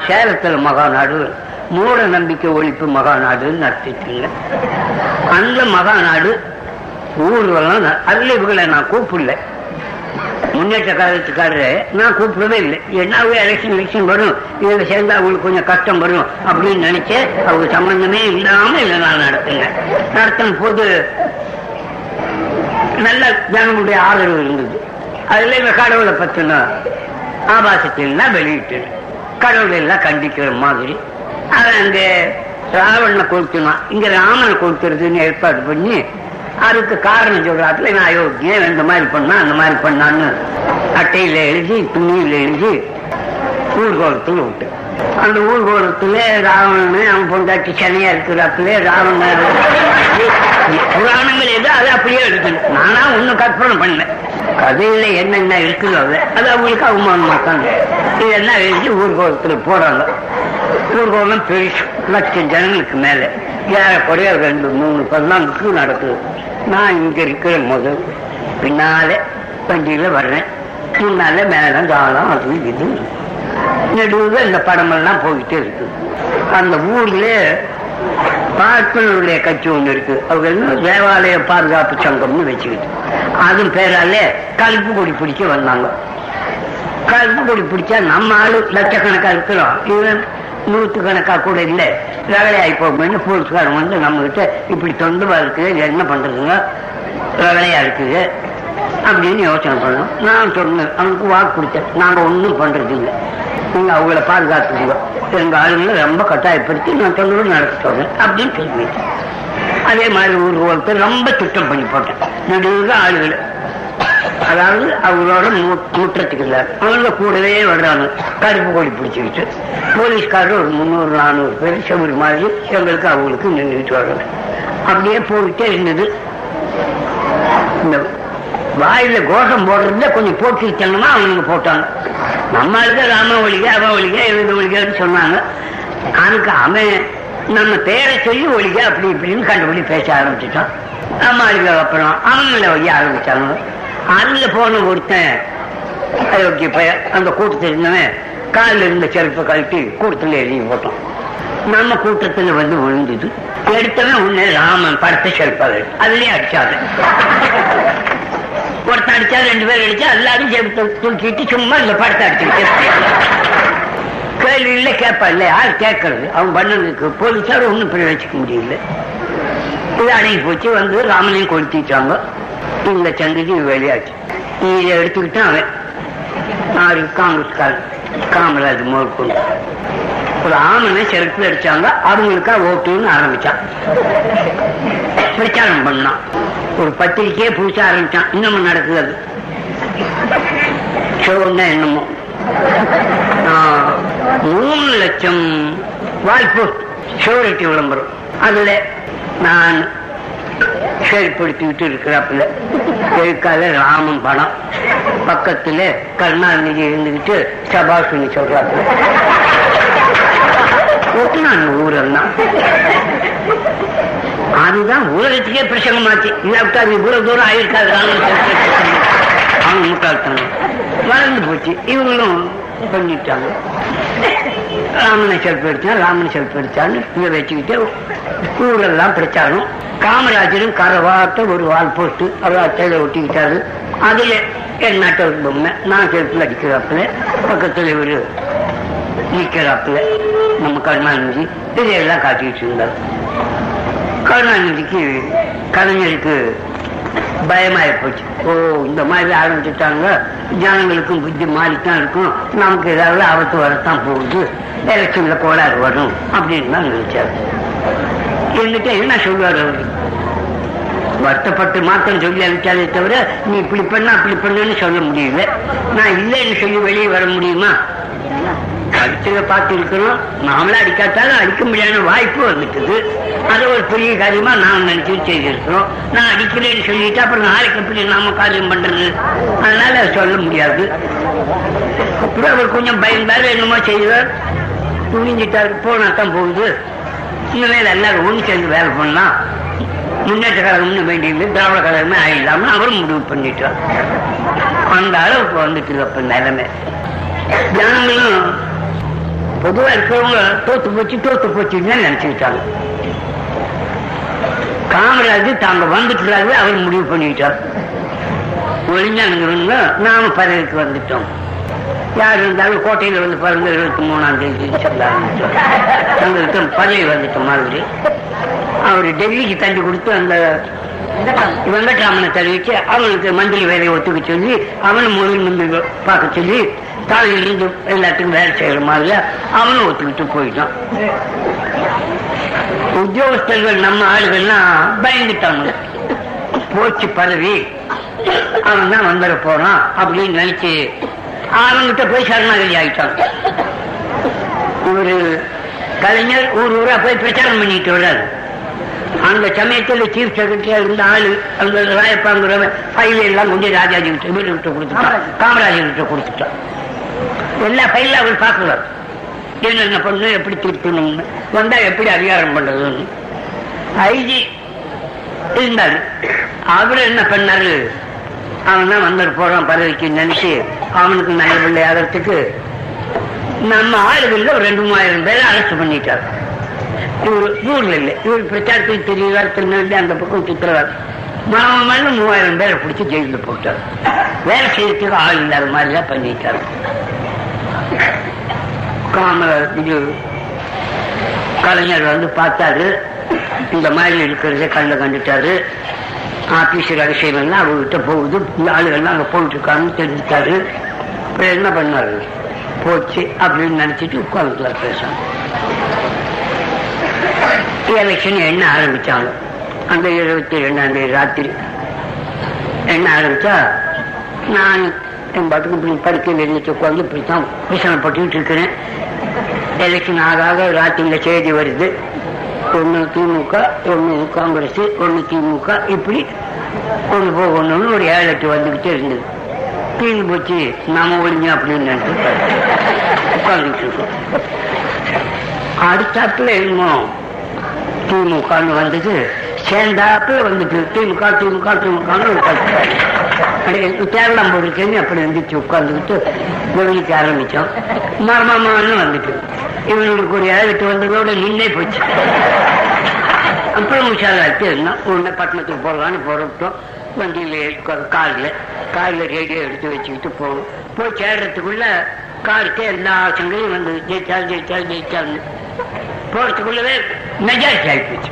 சேலத்துல மகாநாடு மூட நம்பிக்கை ஒழிப்பு மகாநாடுன்னு நடத்திட்டுங்க. அந்த மகாநாடு ஊர்வலம் ந- இவங்களை நான் கூப்பிடல. முன்னேற்ற காலத்துக்காரரு நான் கூப்பிடவே இல்லை. என்னாவே எலெக்ஷன் எலெக்ஷன் வரும். இதுல சேர்ந்தா அவங்களுக்கு கொஞ்சம் கஷ்டம் வரும் அப்படின்னு நினைச்சு அவங்க சம்பந்தமே இல்லாம இல்லை நான் நடத்துங்க நடத்தும் போது நல்ல ஜனங்களுடைய ஆதரவு இருந்தது. அதுல இந்த கடவுளை பத்தின ஆபாசத்திலாம் வெளியிட்டேன். கடவுள் எல்லாம் கண்டிக்கிற மாதிரி. அவன் அங்க ராவணனை கொளுத்தினான் இங்க ராமனை கொளுத்துறதுன்னு ஏற்பாடு பண்ணி அதுக்கு காரணம் சொல்றாப்புல நான் அயோக்கியன் இந்த மாதிரி பண்ணா அந்த மாதிரி பண்ணான்னு. அட்டையில எழுதி துணியில எழுதி ஊர்கோலத்தில் விட்டு. அந்த ஊர்கோலத்துல ராவணன் அவன் பொண்டாட்டி சனியா இருக்கிறாப்புல ராவணன் புராணங்கள் எது அது அப்படியே எடுக்கணும். நானா ஒன்னும் கற்பனை பண்ணேன். கதையில என்னென்ன இருக்குதோ அது அது அவங்களுக்கு அவமானமா தான் இதெல்லாம் எழுதி ஊர்கோலத்துல போறாங்க. ஊர்கோலம் பெருசு லட்சம் ஜனங்களுக்கு மேல. ஏறக்குறைய ரெண்டு மூணு பதினான்கு நடக்குது. நான் இங்க இருக்கிற முதல். பின்னால வண்டியில வர்றேன். முன்னால மேல தாளம் அது இது நடுவில் இந்த படமெல்லாம் போய்கிட்டே இருக்கு. அந்த ஊர்ல பார்ப்பனருடைய கட்சி ஒன்று இருக்கு. அவங்க என்ன தேவாலய பாதுகாப்பு சங்கம்னு வச்சுக்கிட்டு. அதன் பேராலே கருப்பு கொடி பிடிக்க வந்தாங்க. கருப்பு கொடி பிடிச்சா நம்ம ஆளு லட்சக்கணக்கா இருக்கிறோம். இவன் நூற்று கணக்கா கூட இல்லை. வேலை போகும்போது போலீஸ்காரன் வந்து நம்ம கிட்ட இப்படி தொந்தவா இருக்குது என்ன பண்றதுங்க? வேலையா இருக்குது அப்படின்னு யோசனை பண்ணோம். நான் சொன்னேன் அவனுக்கு வாக்கு கொடுத்தேன். நாங்க ஒண்ணும் பண்றது இல்லை நீங்க அவங்கள பாதுகாத்துக்கோங்க. எங்க ஆளுங்களை ரொம்ப கட்டாயப்படுத்தி நான் தொந்தரவு நடத்துவாங்க அப்படின்னு சொல்லி அதே மாதிரி ஒரு ஒருத்தர் ரொம்ப திட்டம் பண்ணி போட்டேன். நடுவுக ஆளுகள். அதாவது அவங்களோட முற்றத்துக்கு இல்லை அவங்க கூடவே வர்றாங்க. கருப்பு கொடி பிடிச்சிக்கிட்டு. போலீஸ்காரர் ஒரு முந்நூறு நானூறு பேர் செவரு மாதிரி எங்களுக்கு அவங்களுக்கு நின்றுட்டு வர்றாங்க. அப்படியே போயிட்டே இருந்தது. இந்த வாயில கோஷம் போடுறதுல கொஞ்சம் போட்டுக்கிட்டோம்னா அவனுக்கு போட்டாங்க. நம்மளுக்கு ராம ஒழிக அவன் ஒழிக எழுத ஒழிகன்னு சொன்னாங்க. அவனுக்கு அவன் நம்ம பேரை சொல்லி ஒழிக அப்படி இப்படின்னு கண்டுபிடி பேச ஆரம்பிச்சிட்டான். நம்ம அதுக்கு அப்புறம் அவங்கள ஒழிய ஆரம்பிச்சாங்க. அதுல போன ஒருத்தன் அயோக்கிய பையன் அந்த கூட்டத்தில் இருந்தவன் காலில் இருந்த செருப்பை கழட்டி கூட்டத்தில் எழுதி போட்டோம் நம்ம கூட்டத்தில் வந்து விழுந்தது. எடுத்தவன் உன்னே ராமன் படத்தை செருப்பாக அதுலயே அடிச்சாது ஒருத்தன் அடிச்சா ரெண்டு பேர் அடிச்சா எல்லாரும் செருப்பு தூக்கிட்டு சும்மா இந்த படத்தை அடிச்சுட்டு கேள்வி இல்லை கேட்பா இல்ல யார் கேட்கறது? அவன் பண்ணனுக்கு போலீஸார் ஒண்ணும் பிள்ளை வச்சுக்க முடியல. இது அடங்கி போச்சு வந்து ராமனையும் கொளுத்திட்டாங்க. இந்த சங்கதி வெளியாச்சு. இதை எடுத்துக்கிட்டான் அவன். ஆறு காங்கிரஸ்காரன். காமராஜ் முதற்கொண்டு ஒரு ஆமனை செருப்பு அடிச்சாங்க அவங்களுக்கா ஓட்டுன்னு ஆரம்பிச்சான். பிரச்சாரம் பண்ணான். ஒரு பத்திரிக்கையே புதுசா ஆரம்பிச்சான். இன்னமும் நடக்குது அது. ஷோன்னா என்னமோ. ஆஹ், மூணு லட்சம் வாய்ப்பு ஷோரிட்டி விளம்பரம். அதுல நான் செயல்படுத்திக்கிட்டு இருக்கிறாப்புல. எழுக்கால ராமன் படம். பக்கத்துல கருணாநிதி இருந்துகிட்டு சபாஷினி சொல்றாப்புல. ஒட்டுனான் ஊரெல்லாம். அதுதான் ஊரத்துக்கே பிரசங்கமாச்சு. இல்லாவிட்டா அது இவ்வளவு தூரம் ஆயிருக்காது. அவங்க முட்டாள்தனம். வளர்ந்து போச்சு. இவங்களும் பண்ணிட்டாங்க. ராமனை செல்ஃபி அடிச்சான் ராமனை செல்ஃபி அடிச்சான்னு இதை வச்சுக்கிட்டு ஊரெல்லாம் பிரச்சாரம். காமராஜரும் கரவாத்த ஒரு வால் போட்டு அவர் அட்டையில ஒட்டிக்கிட்டாரு. அதுல என் நாட்டை பொம்மை நான் செல்ஃபில் அடிக்கிறாப்புல. பக்கத்துல ஒரு நிக்கிறாப்புல நம்ம கருணாநிதி இதையெல்லாம் காட்டிட்டு இருந்தார். கருணாநிதிக்கு கலைஞருக்கு பயமாயி போச்சு. ஓ இந்த மாதிரி ஆரம்பிச்சுட்டாங்க. ஜனங்களுக்கும் புத்தி மாறித்தான் இருக்கும். நமக்கு ஏதாவது ஆபத்து வரத்தான் போகுது. எலெக்ஷன்ல கோளாறு வரும் அப்படின்னு தான் நினைச்சாரு. என்கிட்ட என்ன சொல்லுவார் அவரு? வருத்தப்பட்டு மாத்திரம் சொல்லி அனுப்பிச்சாலே தவிர நீ இப்படி பண்ண அப்படி பண்ணுன்னு சொல்ல முடியல. நான் இல்லைன்னு சொல்லி வெளியே வர முடியுமா? அடிச்சதை பார்த்து இருக்கிறோம் நாமளே அடிக்காட்டாலும் அடிக்க முடியாத வாய்ப்பு வந்துட்டுது. அது ஒரு பெரிய காரியமா நாம் நினைச்சு செய்திருக்கிறோம். நான் அடிக்கிறேன்னு சொல்லிட்டு அப்புறம் நாளைக்கு எப்படி நாம காரியம் பண்றது. அதனால சொல்ல முடியாது. அப்புறம் அவர் கொஞ்சம் பயந்தாரு என்னமோ செய்வார் துணிஞ்சிட்டாரு. போனா தான் போகுது. இனிமேல் எல்லாரும் ஒன்று சேர்ந்து வேலை பண்ணலாம். முன்னேற்ற கழகம்னு வேண்டியது திராவிட கழகமே ஆயிடலாம்னு அவரும் முடிவு பண்ணிட்டார். அந்த அளவுக்கு வந்துட்டு அப்ப நிலைமை. ஜனங்களும் பொதுவா இருக்கிறவங்க தோத்து போச்சு தோத்து போச்சுன்னு நினைச்சுக்கிட்டாங்க. காமராஜ் தாங்க வந்துட்டுறாரு அவர் முடிவு பண்ணிட்டார் ஒளிஞ்சானுங்க நாம பதவிக்கு வந்துட்டோம். யார் இருந்தாலும் கோட்டையில் வந்து பாருங்க இருபத்தி மூணாம் தேதி சொல்ல ஆரம்பிச்சோம் பதவி வந்துட்டோம் மாதிரி. அவர் டெல்லிக்கு தள்ளி கொடுத்து அந்த வெங்கட்ராமனை தெரிவிச்சு அவனுக்கு மந்திரி வேலையை ஒத்துக்க சொல்லி அவனும் முதல் மந்திரி பார்க்க சொல்லி தாழையில இருந்து எல்லாத்துக்கும் வேலை செய்யற மாதிரி அவனும் ஒத்துக்கிட்டு போயிட்டான். உத்தியோகஸ்தர்கள் நம்ம ஆளுகள்லாம் பயந்துட்டாங்க போச்சு பதவி. அவன் தான் வந்துட போறான் அப்படின்னு நினைச்சு அவன்கிட்ட போய் சரணாகதி ஆயிட்டாங்க ஒரு கலைஞர் ஊர் ஊரா போய் பிரச்சாரம் பண்ணிட்டு வர்றாரு. அந்த சமயத்துல சீஃப் செக்ரட்டரியா இருந்த ஆளு அந்த ராயப்பாங்கிற ஃபைல் எல்லாம் கொண்டு ராஜாஜி கிட்ட வீடு கிட்ட கொடுத்துட்டான். காமராஜர். கிட்ட கொடுத்துட்டான். எல்லா ஃபைலும் அவர் பார்க்கிறார் என்னென்ன பண்ணு எப்படி திருத்தணும்னு. வந்தா எப்படி அதிகாரம் பண்றதுன்னு. ஐஜி இருந்தாரு. அவரு என்ன பண்ணாரு? அவன் தான் வந்துட்டு போறான் பதவிக்கு நினைச்சு அவனுக்கு நல்ல பிள்ளை ஆகிறதுக்கு. நம்ம ஆளுகள்ல ஒரு ரெண்டு மூவாயிரம் பேரை அரெஸ்ட் பண்ணிட்டார். இவர் ஊர்ல இல்லை. இவர் பிரச்சாரத்துக்கு தெரியுவார் திருநெல்வேலி அந்த பக்கம் சுத்துறவார் மாமன் மூவாயிரம் பேரை பிடிச்சி ஜெயிலில் போட்டார். வேலை செய்யறதுக்கு ஆள் இல்லாத மாதிரி தான் பண்ணிட்டார். காமராஜ் இது கலைஞர் வந்து பார்த்தாரு. இந்த மாதிரி இருக்கிறத கண்ட கண்டுட்டாரு. ஆபீஸ் ரகசியம் எல்லாம் அவர்கிட்ட போகுது. ஆளுகள்லாம் அங்க போயிட்டு இருக்காங்கன்னு தெரிஞ்சுட்டாரு இப்போ என்ன பண்ணாரு? போச்சு அப்படின்னு நினைச்சிட்டு உட்காந்துக்கலாம் பேசணும் எலெக்ஷன் எண்ண ஆரம்பிச்சாலும் அந்த இருபத்தி ரெண்டாம் தேதி ராத்திரி. எண்ண ஆரம்பிச்சா? நான் என் பாட்டுக்கு இப்படி படிக்க வெளியே உட்காந்து இப்படித்தான் விசனப்பட்டுக்கிட்டு இருக்கிறேன். எலெக்ஷன் ஆக ஆக ராத்திரியில செய்தி வருது. ஒன்று திமுக ஒன்று காங்கிரஸ் ஒன்று திமுக. இப்படி ஒன்று போகணும்னு ஒரு ஏழு எட்டு வந்துக்கிட்டே இருந்தது. தீர்ந்து போச்சு. நாம ஒழிஞ்சு அப்படின்னு நினைச்சு உட்காந்துட்டு இருக்கோம். அடுத்தாப்புல என்னமோ? திமுகன்னு வந்தது. சேர்ந்தாப்புல வந்துட்டு திமுக திமுக திமுகன்னு உட்காந்து அப்படி கேரளம் போடுறதுன்னு அப்படி வந்துச்சு உட்காந்துக்கிட்டு கவனிக்க ஆரம்பிச்சோம். மர்மமானு வந்துட்டு. இவங்களுக்கு ஒரு ஏழு வந்ததோட நின்னே போச்சு. அப்புறம் உஷாராச்சு இருந்தோம் உடனே பட்டணத்துக்கு போகலான்னு புறப்பட்டோம் வண்டியில் காரில் காரில் ரேடியோ எடுத்து வச்சுக்கிட்டு போகணும் போய் சேர்றதுக்குள்ள காருக்கு எல்லா ஆசங்களையும் வந்து ஜெயிச்சால் ஜெயிச்சால் ஜெயிச்சான்னு போறதுக்குள்ளவே மெஜாரிட்டி ஆகிப்போச்சு